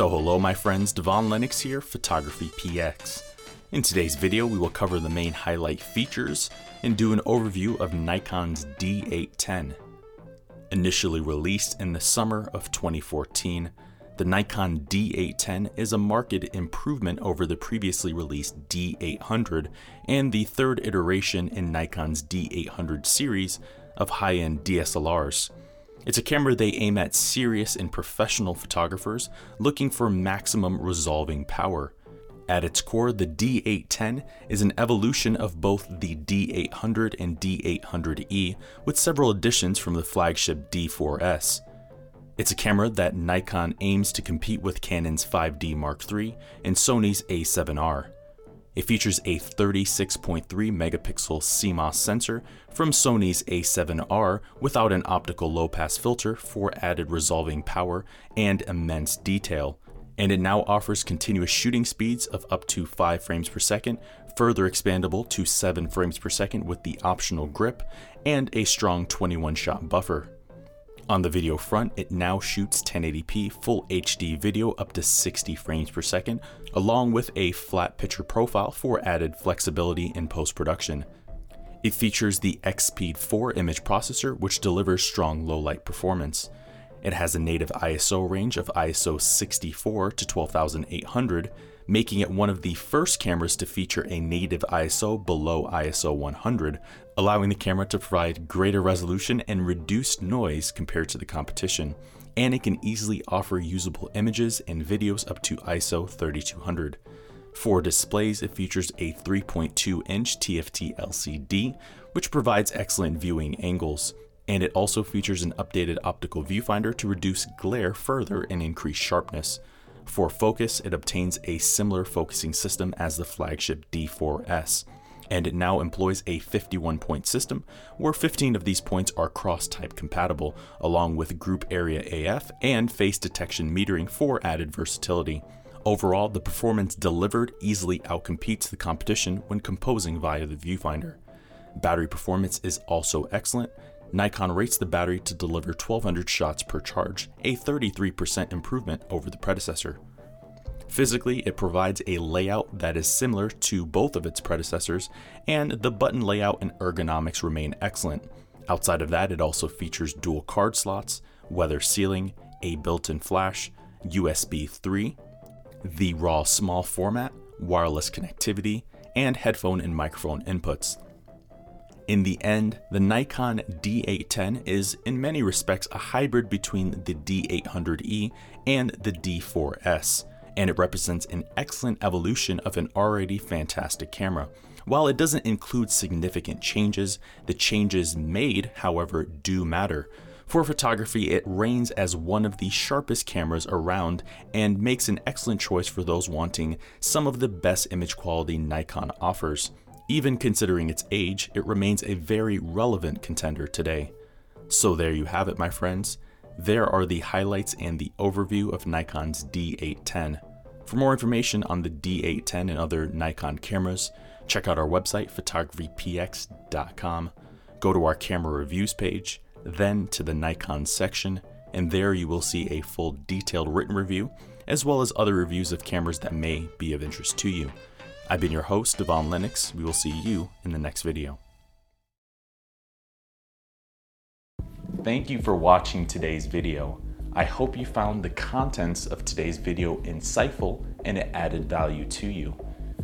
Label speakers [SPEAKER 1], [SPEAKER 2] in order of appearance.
[SPEAKER 1] So hello my friends, Devon Lennox here, Photography PX. In today's video we will cover the main highlight features and do an overview of Nikon's D810. Initially released in the summer of 2014, the Nikon D810 is a marked improvement over the previously released D800 and the third iteration in Nikon's D800 series of high-end DSLRs. It's a camera they aim at serious and professional photographers looking for maximum resolving power. At its core, the D810 is an evolution of both the D800 and D800E, with several additions from the flagship D4S. It's a camera that Nikon aims to compete with Canon's 5D Mark III and Sony's A7R. It features a 36.3 megapixel CMOS sensor from Sony's A7R without an optical low pass filter for added resolving power and immense detail. And it now offers continuous shooting speeds of up to 5 frames per second, further expandable to 7 frames per second with the optional grip, and a strong 21 shot buffer. On the video front, it now shoots 1080p full HD video up to 60 frames per second, along with a flat picture profile for added flexibility in post-production. It features the EXPEED 4 image processor, which delivers strong low light performance. It has a native ISO range of ISO 64 to 12800, making it one of the first cameras to feature a native ISO below ISO 100, allowing the camera to provide greater resolution and reduced noise compared to the competition. And it can easily offer usable images and videos up to ISO 3200. For displays, it features a 3.2 inch TFT LCD, which provides excellent viewing angles. And it also features an updated optical viewfinder to reduce glare further and increase sharpness. For focus, it obtains a similar focusing system as the flagship D4S, and it now employs a 51 point system where 15 of these points are cross type compatible, along with group area AF and face detection metering for added versatility. Overall, the performance delivered easily outcompetes the competition when composing via the viewfinder. Battery performance is also excellent, Nikon rates the battery to deliver 1200 shots per charge, a 33% improvement over the predecessor. Physically, it provides a layout that is similar to both of its predecessors, and the button layout and ergonomics remain excellent. Outside of that, it also features dual card slots, weather sealing, a built in flash, USB 3, the RAW small format, wireless connectivity, and headphone and microphone inputs. In the end, the Nikon D810 is in many respects a hybrid between the D800E and the D4S, and it represents an excellent evolution of an already fantastic camera. While it doesn't include significant changes, the changes made, however, do matter. For photography, it reigns as one of the sharpest cameras around and makes an excellent choice for those wanting some of the best image quality Nikon offers. Even considering its age, it remains a very relevant contender today. So there you have it, my friends. There are the highlights and the overview of Nikon's D810. For more information on the D810 and other Nikon cameras, check out our website, photographypx.com. Go to our camera reviews page, then to the Nikon section, and there you will see a full detailed written review, as well as other reviews of cameras that may be of interest to you. I've been your host, Devon Lennox. We will see you in the next video. Thank you for watching today's video. I hope you found the contents of today's video insightful and it added value to you.